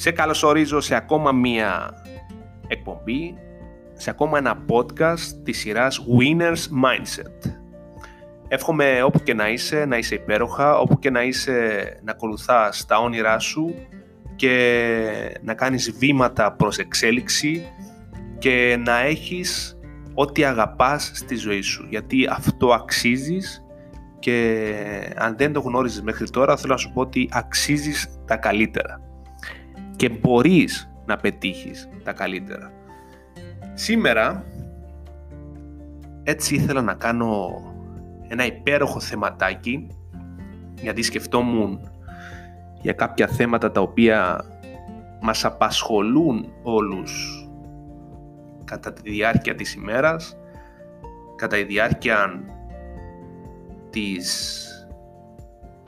Σε καλωσορίζω σε ακόμα μία εκπομπή, σε ακόμα ένα podcast της σειράς Winners Mindset. Εύχομαι όπου και να είσαι, να είσαι υπέροχα, όπου και να είσαι να ακολουθάς τα όνειρά σου και να κάνεις βήματα προς εξέλιξη και να έχεις ό,τι αγαπάς στη ζωή σου, γιατί αυτό αξίζεις και αν δεν το γνώριζες μέχρι τώρα θέλω να σου πω ότι αξίζεις τα καλύτερα και μπορείς να πετύχεις τα καλύτερα. Σήμερα έτσι ήθελα να κάνω ένα υπέροχο θεματάκι γιατί σκεφτόμουν για κάποια θέματα τα οποία μας απασχολούν όλους κατά τη διάρκεια της ημέρας, κατά τη διάρκεια της,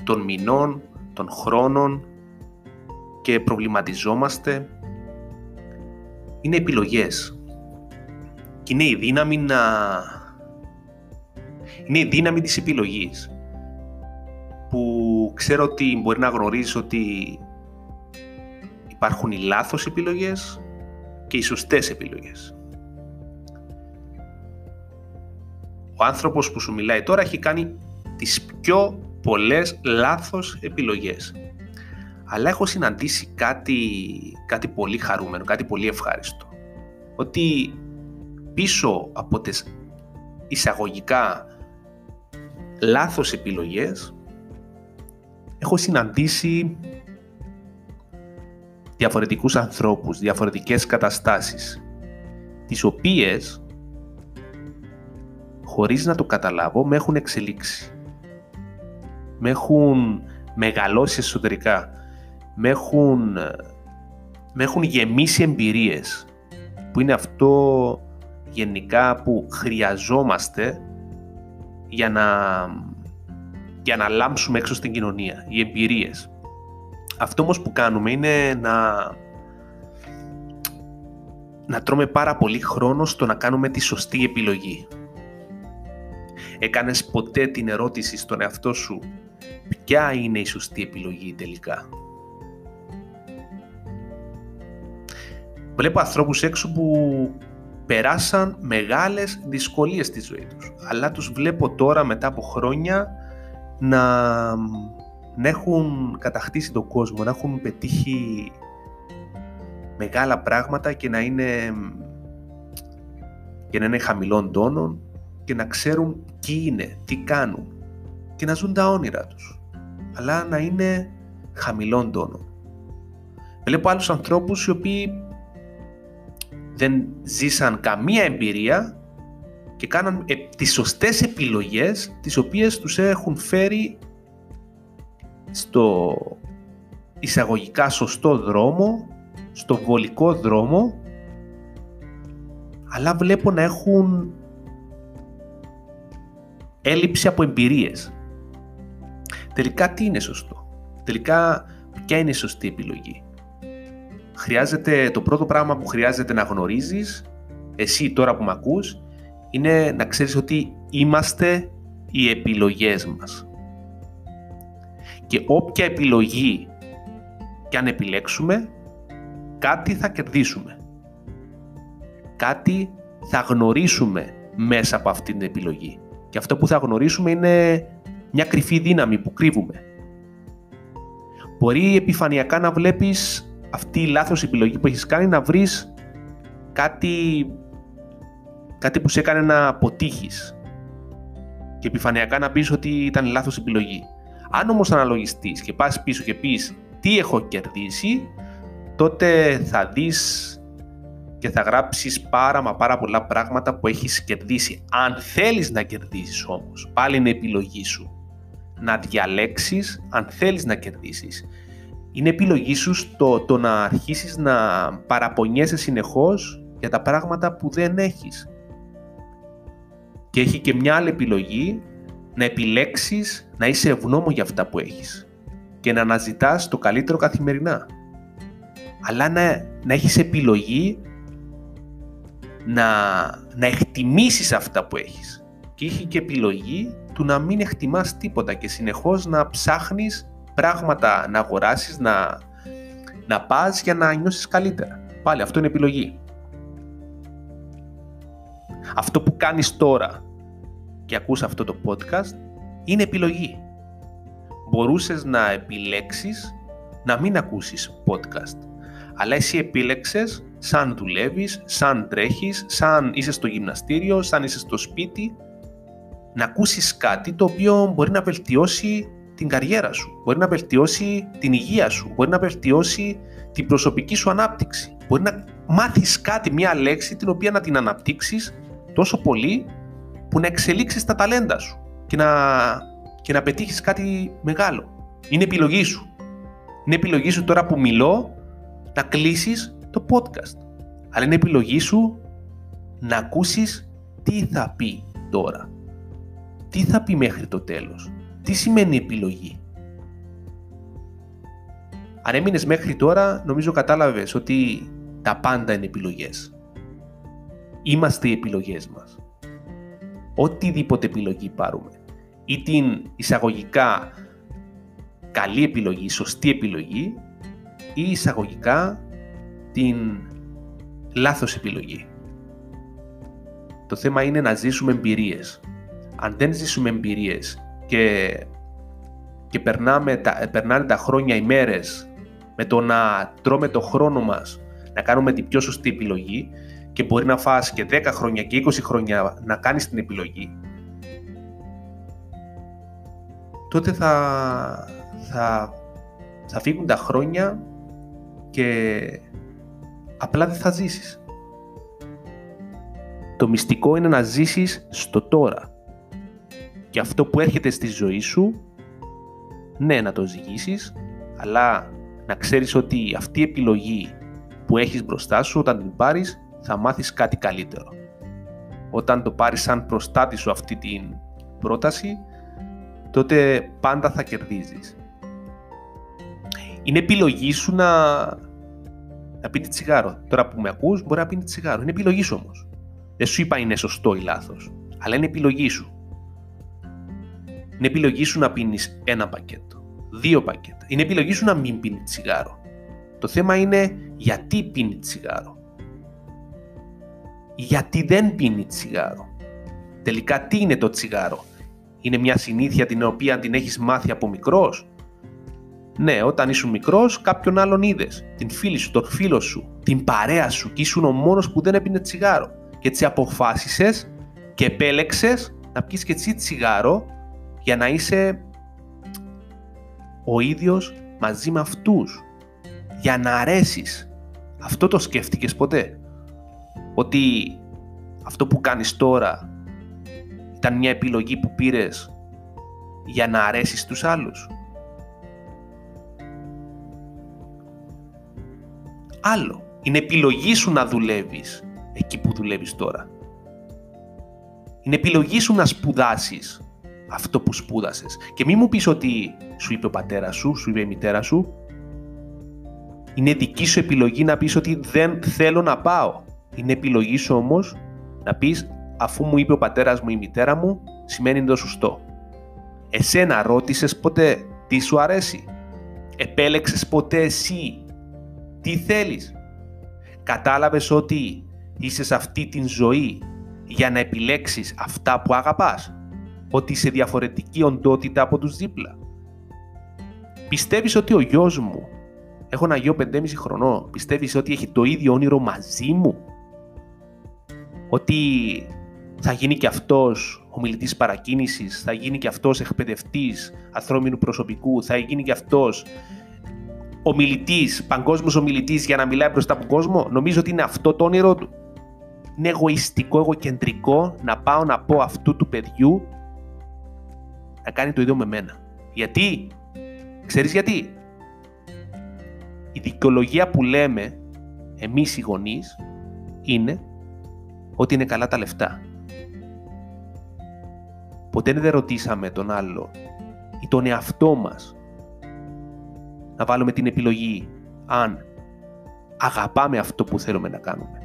των μηνών, των χρόνων και προβληματιζόμαστε είναι επιλογές και είναι η δύναμη να είναι η δύναμη της επιλογής που ξέρω ότι μπορεί να γνωρίζεις ότι υπάρχουν οι λάθος επιλογές και οι σωστές επιλογές. Ο άνθρωπος που σου μιλάει τώρα έχει κάνει τις πιο πολλές λάθος επιλογές. Αλλά έχω συναντήσει κάτι, κάτι πολύ χαρούμενο, κάτι πολύ ευχάριστο. Ότι πίσω από τις εισαγωγικά λάθος επιλογές έχω συναντήσει διαφορετικούς ανθρώπους, διαφορετικές καταστάσεις τις οποίες χωρίς να το καταλάβω με έχουν εξελίξει με έχουν μεγαλώσει εσωτερικά με έχουν, με έχουν γεμίσει εμπειρίες που είναι αυτό γενικά που χρειαζόμαστε για να, για να λάμψουμε έξω στην κοινωνία, οι εμπειρίες. Αυτό όμως που κάνουμε είναι να, να τρώμε πάρα πολύ χρόνο στο να κάνουμε τη σωστή επιλογή. Έκανες ποτέ την ερώτηση στον εαυτό σου ποια είναι η σωστή επιλογή τελικά; Βλέπω ανθρώπους έξω που περάσαν μεγάλες δυσκολίες στη ζωή τους. Αλλά τους βλέπω τώρα μετά από χρόνια να, να έχουν κατακτήσει τον κόσμο, να έχουν πετύχει μεγάλα πράγματα και να είναι, και να είναι χαμηλών τόνων και να ξέρουν τι είναι, τι κάνουν και να ζουν τα όνειρα τους. Αλλά να είναι χαμηλών τόνων. Βλέπω άλλους ανθρώπους οι οποίοι δεν ζήσαν καμία εμπειρία και κάναν ε, τις σωστές επιλογές τις οποίες τους έχουν φέρει στο εισαγωγικά σωστό δρόμο, στο βολικό δρόμο αλλά βλέπω να έχουν έλλειψη από εμπειρίες. Τελικά τι είναι σωστό; Τελικά ποια είναι η σωστή επιλογή; Χρειάζεται, το πρώτο πράγμα που χρειάζεται να γνωρίζεις, εσύ τώρα που με ακούς, είναι να ξέρεις ότι είμαστε οι επιλογές μας. Και όποια επιλογή και αν επιλέξουμε, κάτι θα κερδίσουμε. Κάτι θα γνωρίσουμε μέσα από αυτή την επιλογή. Και αυτό που θα γνωρίσουμε είναι μια κρυφή δύναμη που κρύβουμε. Μπορεί επιφανειακά να βλέπεις αυτή η λάθος επιλογή που έχεις κάνει να βρεις κάτι, κάτι που σε έκανε να αποτύχεις και επιφανειακά να πεις ότι ήταν λάθος επιλογή. Αν όμως αναλογιστείς και πας πίσω και πεις τι έχω κερδίσει, τότε θα δεις και θα γράψεις πάρα μα πάρα πολλά πράγματα που έχεις κερδίσει. Αν θέλεις να κερδίσεις όμως, πάλι είναι επιλογή σου. Να διαλέξεις αν θέλεις να κερδίσεις είναι επιλογή σου στο το να αρχίσεις να παραπονιέσαι συνεχώς για τα πράγματα που δεν έχεις. Και έχει και μια άλλη επιλογή να επιλέξεις να είσαι ευγνώμων για αυτά που έχεις και να αναζητάς το καλύτερο καθημερινά. Αλλά να, να έχεις επιλογή να, να εκτιμήσεις αυτά που έχεις. Και έχει και επιλογή του να μην εκτιμάς τίποτα και συνεχώς να ψάχνεις πράγματα να αγοράσεις, να, να πας για να νιώσεις καλύτερα. Πάλι αυτό είναι επιλογή. Αυτό που κάνεις τώρα και ακούς αυτό το podcast είναι επιλογή. Μπορούσες να επιλέξεις να μην ακούσεις podcast. Αλλά εσύ επίλεξες σαν δουλεύεις, σαν τρέχεις, σαν είσαι στο γυμναστήριο, σαν είσαι στο σπίτι, να ακούσεις κάτι το οποίο μπορεί να βελτιώσει την καριέρα σου, μπορεί να βελτιώσει την υγεία σου, μπορεί να βελτιώσει την προσωπική σου ανάπτυξη. Μπορεί να μάθεις κάτι, μια λέξη την οποία να την αναπτύξεις τόσο πολύ που να εξελίξεις τα ταλέντα σου και να, και να πετύχεις κάτι μεγάλο. Είναι επιλογή σου. Είναι επιλογή σου τώρα που μιλώ να κλείσεις το podcast. Αλλά είναι επιλογή σου να ακούσεις τι θα πει τώρα. Τι θα πει μέχρι το τέλος. Τι σημαίνει επιλογή; Αν έμεινες μέχρι τώρα, νομίζω κατάλαβες ότι τα πάντα είναι επιλογές. Είμαστε οι επιλογές μας. Οτιδήποτε επιλογή πάρουμε. Ή την εισαγωγικά καλή επιλογή, σωστή επιλογή ή εισαγωγικά την λάθος επιλογή. Το θέμα είναι να ζήσουμε εμπειρίες. Αν δεν ζήσουμε εμπειρίες και, και περνάμε τα, περνάνε τα χρόνια, οι μέρες με το να τρώμε το χρόνο μας να κάνουμε την πιο σωστή επιλογή και μπορεί να φας και 10 χρόνια και 20 χρόνια να κάνεις την επιλογή τότε θα, θα, θα φύγουν τα χρόνια και απλά δεν θα ζήσεις. Το μυστικό είναι να ζήσεις στο τώρα. Και αυτό που έρχεται στη ζωή σου, ναι να το ζυγίσεις, αλλά να ξέρεις ότι αυτή η επιλογή που έχεις μπροστά σου όταν την πάρεις θα μάθεις κάτι καλύτερο. Όταν το πάρεις σαν προστάτη σου αυτή την πρόταση, τότε πάντα θα κερδίζεις είναι επιλογή σου να, να πίνεις τσιγάρο. Τώρα που με ακούς μπορεί να πίνεις τσιγάρο. Είναι επιλογή σου όμως. Δεν σου είπα είναι σωστό ή λάθος. Αλλά είναι επιλογή σου. Είναι επιλογή σου να πίνεις ένα πακέτο. Δύο πακέτα. Είναι επιλογή σου να μην πίνει τσιγάρο. Το θέμα είναι γιατί πίνει τσιγάρο. Γιατί δεν πίνει τσιγάρο. Τελικά τι είναι το τσιγάρο; Είναι μια συνήθεια την οποία την έχεις μάθει από μικρός; Ναι, όταν ήσουν μικρός, κάποιον άλλον είδες. Την φίλη σου, τον φίλο σου, την παρέα σου και ήσουν ο μόνος που δεν έπινε τσιγάρο. Και έτσι αποφάσισες και επέλεξες να πιεις και εσύ τσιγάρο για να είσαι ο ίδιος μαζί με αυτούς. Για να αρέσεις. Αυτό το σκέφτηκες ποτέ; Ότι αυτό που κάνεις τώρα ήταν μια επιλογή που πήρες για να αρέσεις τους άλλους; άλλο. Είναι επιλογή σου να δουλεύεις εκεί που δουλεύεις τώρα. Είναι επιλογή σου να σπουδάσεις αυτό που σπούδασες. Και μη μου πεις ότι σου είπε ο πατέρας σου, σου είπε η μητέρα σου. Είναι δική σου επιλογή να πεις ότι δεν θέλω να πάω. Είναι επιλογή σου όμως να πεις αφού μου είπε ο πατέρας μου ή η μητέρα μου, σημαίνει το σωστό. Εσένα ρώτησες ποτέ τι σου αρέσει. Επέλεξες ποτέ εσύ τι θέλεις. Κατάλαβες ότι είσαι σε αυτή την ζωή για να επιλέξεις αυτά που αγαπάς. Ότι είσαι διαφορετική οντότητα από τους δίπλα. Πιστεύεις ότι ο γιος μου, έχω ένα γιο 5,5 χρονών, πιστεύεις ότι έχει το ίδιο όνειρο μαζί μου; Ότι θα γίνει και αυτός ο μιλητής παρακίνησης, θα γίνει και αυτός εκπαιδευτής ανθρώπινου προσωπικού, θα γίνει και αυτός ομιλητής, παγκόσμιος ομιλητής για να μιλάει μπροστά από τον κόσμο, νομίζω ότι είναι αυτό το όνειρο του. Είναι εγωιστικό, εγωκεντρικό να πάω να πω αυτού του παιδιού να κάνει το ίδιο με μένα. Γιατί, ξέρεις γιατί; Η δικαιολογία που λέμε εμείς οι γονείς είναι ότι είναι καλά τα λεφτά. Ποτέ δεν ρωτήσαμε τον άλλο ή τον εαυτό μας να βάλουμε την επιλογή αν αγαπάμε αυτό που θέλουμε να κάνουμε.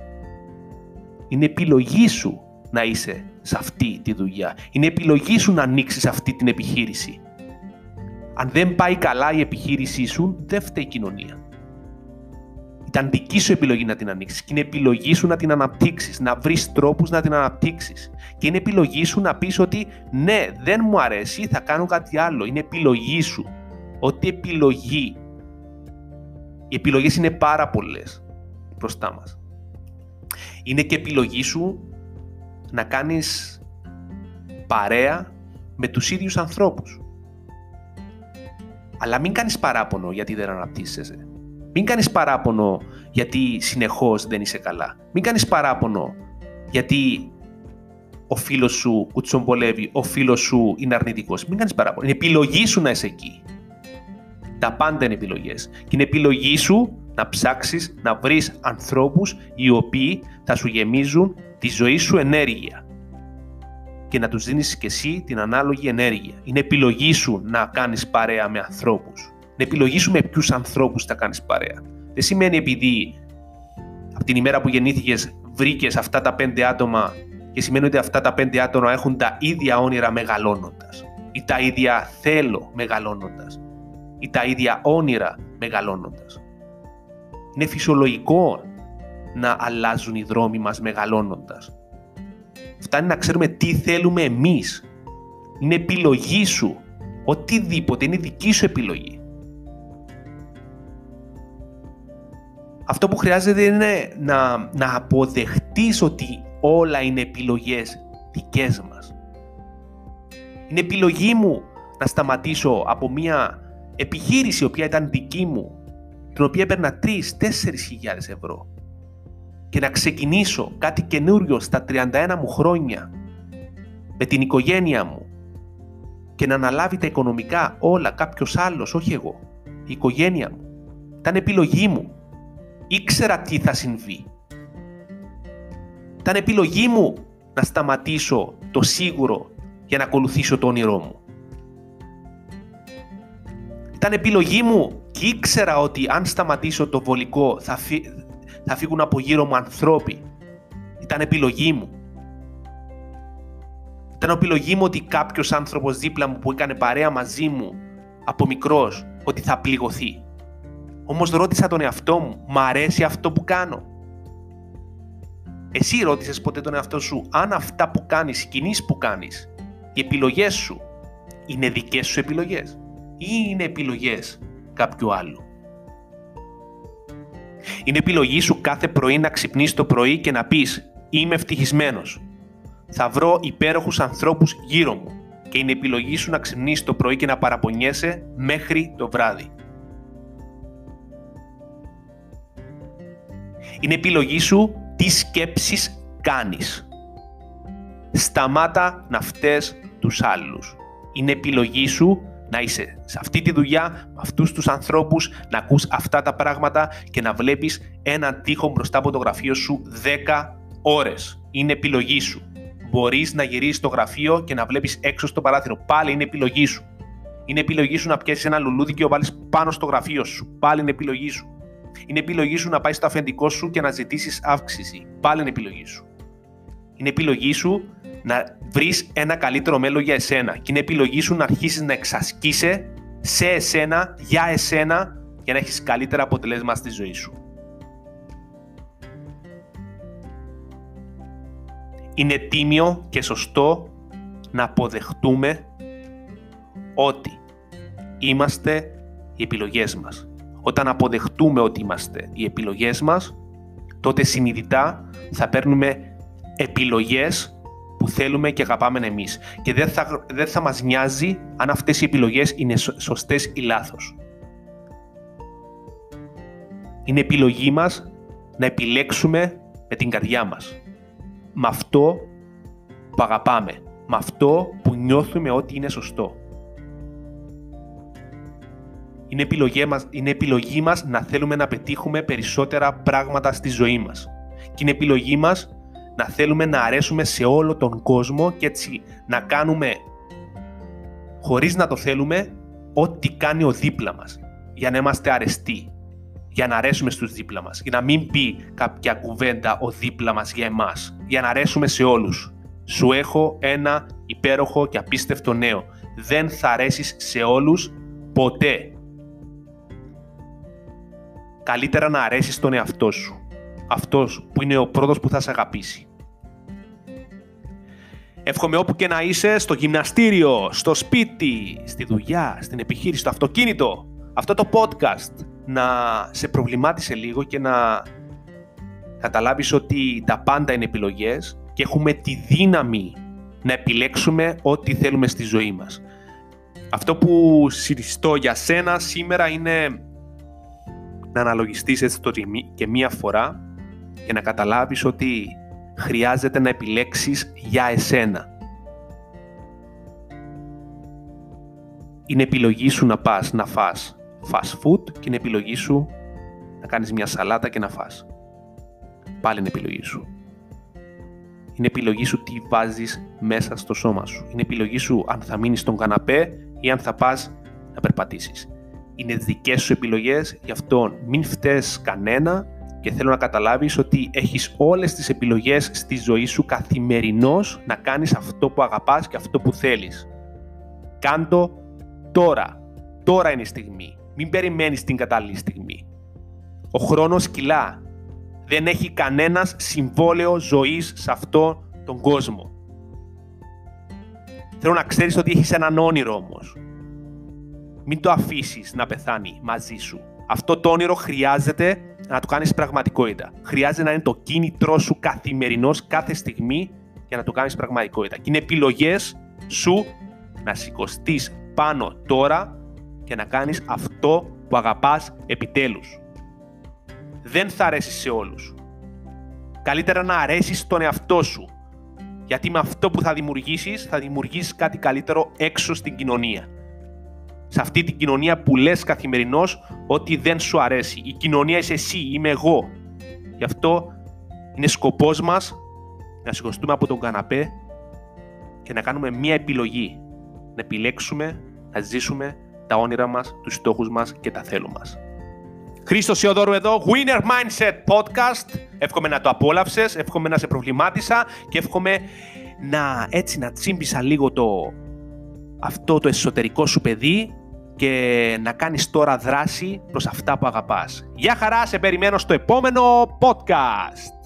Είναι επιλογή σου να είσαι σε αυτή τη δουλειά. Είναι επιλογή σου να ανοίξεις αυτή την επιχείρηση. Αν δεν πάει καλά η επιχείρησή σου, δεν φταίει η κοινωνία. Ήταν δική σου επιλογή να την ανοίξεις και είναι επιλογή σου να την αναπτύξεις, να βρεις τρόπους να την αναπτύξεις. Και είναι επιλογή σου να πεις ότι ναι, δεν μου αρέσει, θα κάνω κάτι άλλο. Είναι επιλογή σου. Ό,τι επιλογή. Οι επιλογές είναι πάρα πολλές μπροστά μας. Είναι και επιλογή σου να κάνεις παρέα με τους ίδιους ανθρώπους. Αλλά μην κάνεις παράπονο γιατί δεν αναπτύσσεσαι. Μην κάνεις παράπονο γιατί συνεχώς δεν είσαι καλά. Μην κάνεις παράπονο γιατί ο φίλος σου κουτσομπολεύει, ο φίλος σου είναι αρνητικός. Μην κάνεις παράπονο. Είναι επιλογή σου να είσαι εκεί. Τα πάντα είναι επιλογές. Και είναι επιλογή σου να ψάξεις να βρεις ανθρώπους οι οποίοι θα σου γεμίζουν τη ζωή σου ενέργεια και να τους δίνεις και εσύ την ανάλογη ενέργεια. Είναι επιλογή σου να κάνεις παρέα με ανθρώπους. Είναι επιλογή σου με ποιους ανθρώπους θα κάνεις παρέα. Δεν σημαίνει επειδή από την ημέρα που γεννήθηκες βρήκες αυτά τα πέντε άτομα και σημαίνει ότι αυτά τα πέντε άτομα έχουν τα ίδια όνειρα μεγαλώνοντας ή τα ίδια θέλω μεγαλώνοντας ή τα ίδια όνειρα μεγαλώνοντας. Είναι φυσιολογικό να αλλάζουν οι δρόμοι μας μεγαλώνοντας. Φτάνει να ξέρουμε τι θέλουμε εμείς. Είναι επιλογή σου. Οτιδήποτε είναι δική σου επιλογή. Αυτό που χρειάζεται είναι να, να αποδεχτείς ότι όλα είναι επιλογές δικές μας. Είναι επιλογή μου να σταματήσω από μια επιχείρηση η οποία ήταν δική μου, την οποία έπαιρνα 3-4 χιλιάδες ευρώ και να ξεκινήσω κάτι καινούριο στα 31 μου χρόνια με την οικογένεια μου και να αναλάβει τα οικονομικά όλα κάποιος άλλος, όχι εγώ, η οικογένεια μου. Ήταν επιλογή μου. Ήξερα τι θα συμβεί. Ήταν επιλογή μου να σταματήσω το σίγουρο για να ακολουθήσω το όνειρό μου. Ήταν επιλογή μου και ήξερα ότι αν σταματήσω το βολικό θα, θα φύγουν από γύρω μου ανθρώποι. Ήταν επιλογή μου. Ήταν επιλογή μου ότι κάποιος άνθρωπος δίπλα μου που έκανε παρέα μαζί μου από μικρός ότι θα πληγωθεί. Όμως ρώτησα τον εαυτό μου, μ' αρέσει αυτό που κάνω; Εσύ ρώτησες ποτέ τον εαυτό σου αν αυτά που κάνεις, οι κινήσεις που κάνεις, οι επιλογές σου είναι δικές σου επιλογές ή είναι επιλογές κάποιου άλλου; Είναι επιλογή σου κάθε πρωί να ξυπνείς το πρωί και να πεις «Είμαι ευτυχισμένος». Θα βρω υπέροχους ανθρώπους γύρω μου και είναι επιλογή σου να ξυπνείς το πρωί και να παραπονιέσαι μέχρι το βράδυ. Είναι επιλογή σου τι σκέψεις κάνεις. Σταμάτα να φταίς τους άλλους. Είναι επιλογή σου να είσαι σε αυτή τη δουλειά, με αυτούς τους ανθρώπους, να ακούς αυτά τα πράγματα και να βλέπεις έναν τοίχο μπροστά από το γραφείο σου 10 ώρες. Είναι επιλογή σου. Μπορείς να γυρίσεις το γραφείο και να βλέπεις έξω στο παράθυρο. Πάλι είναι επιλογή σου. Είναι επιλογή σου να πιάσει ένα λουλούδι και να βάλεις πάνω στο γραφείο σου. Πάλι είναι επιλογή σου. Είναι επιλογή σου να πάεις στο αφεντικό σου και να ζητήσεις αύξηση. Πάλι είναι επιλογή σου. Είναι επιλογή σου να βρεις ένα καλύτερο μέλλον για εσένα και είναι επιλογή σου να αρχίσεις να εξασκείσαι σε εσένα, για εσένα, για να έχεις καλύτερα αποτελέσματα στη ζωή σου. Είναι τίμιο και σωστό να αποδεχτούμε ότι είμαστε οι επιλογές μας. Όταν αποδεχτούμε ότι είμαστε οι επιλογές μας, τότε συνειδητά θα παίρνουμε επιλογές που θέλουμε και αγαπάμε εμείς και δεν θα, δεν θα μας νοιάζει αν αυτές οι επιλογές είναι σωστές ή λάθος. Είναι επιλογή μας να επιλέξουμε με την καρδιά μας. Με αυτό που αγαπάμε. Με αυτό που νιώθουμε ότι είναι σωστό. Είναι επιλογή, μας, είναι επιλογή μας να θέλουμε να πετύχουμε περισσότερα πράγματα στη ζωή μας. Και είναι επιλογή μας να θέλουμε να αρέσουμε σε όλο τον κόσμο και έτσι να κάνουμε χωρίς να το θέλουμε ό,τι κάνει ο δίπλα μας για να είμαστε αρεστοί, για να αρέσουμε στους δίπλα μας, για να μην πει κάποια κουβέντα ο δίπλα μας για εμάς, για να αρέσουμε σε όλους. Σου έχω ένα υπέροχο και απίστευτο νέο. Δεν θα αρέσεις σε όλους ποτέ. καλύτερα να αρέσεις στον εαυτό σου. Αυτός που είναι ο πρώτος που θα σε αγαπήσει. Εύχομαι όπου και να είσαι, στο γυμναστήριο, στο σπίτι, στη δουλειά, στην επιχείρηση, στο αυτοκίνητο, αυτό το podcast να σε προβλημάτισε λίγο και να καταλάβεις ότι τα πάντα είναι επιλογές και έχουμε τη δύναμη να επιλέξουμε ό,τι θέλουμε στη ζωή μας. Αυτό που συριστώ για σένα σήμερα είναι να αναλογιστείς έτσι το και μία φορά και να καταλάβεις ότι χρειάζεται να επιλέξεις για εσένα. Είναι επιλογή σου να πας να φας fast food και είναι επιλογή σου να κάνεις μια σαλάτα και να φας. Πάλι είναι επιλογή σου. Είναι επιλογή σου τι βάζεις μέσα στο σώμα σου. Είναι επιλογή σου αν θα μείνεις στον καναπέ ή αν θα πας να περπατήσεις. Είναι δικές σου επιλογές, γι' αυτό μην φταίς κανένα και θέλω να καταλάβεις ότι έχεις όλες τις επιλογές στη ζωή σου καθημερινώς να κάνεις αυτό που αγαπάς και αυτό που θέλεις. Κάντο τώρα. Τώρα είναι η στιγμή. Μην περιμένεις την κατάλληλη στιγμή. Ο χρόνος κυλά. Δεν έχει κανένας συμβόλαιο ζωής σε αυτό τον κόσμο. Θέλω να ξέρεις ότι έχεις έναν όνειρο όμως. Μην το αφήσεις να πεθάνει μαζί σου. Αυτό το όνειρο χρειάζεται να το κάνεις πραγματικότητα. Χρειάζεται να είναι το κίνητρό σου καθημερινός κάθε στιγμή για να το κάνεις πραγματικότητα. Και είναι επιλογές σου να σηκωστείς πάνω τώρα και να κάνεις αυτό που αγαπάς επιτέλους. Δεν θα αρέσει σε όλους. Καλύτερα να αρέσεις στον εαυτό σου. Γιατί με αυτό που θα δημιουργήσεις, θα δημιουργήσεις κάτι καλύτερο έξω στην κοινωνία σε αυτή την κοινωνία που λες καθημερινώς ότι δεν σου αρέσει. Η κοινωνία είσαι εσύ, είμαι εγώ. Γι' αυτό είναι σκοπός μας να σηκωστούμε από τον καναπέ και να κάνουμε μία επιλογή. Να επιλέξουμε, να ζήσουμε τα όνειρα μας, τους στόχους μας και τα θέλω μας. Χρήστο Σιωδόρου εδώ, Winner Mindset Podcast. Εύχομαι να το απόλαυσες, εύχομαι να σε προβλημάτισα και εύχομαι να έτσι να τσίμπησα λίγο το αυτό το εσωτερικό σου παιδί και να κάνεις τώρα δράση προς αυτά που αγαπάς. Γεια χαρά, σε περιμένω στο επόμενο podcast!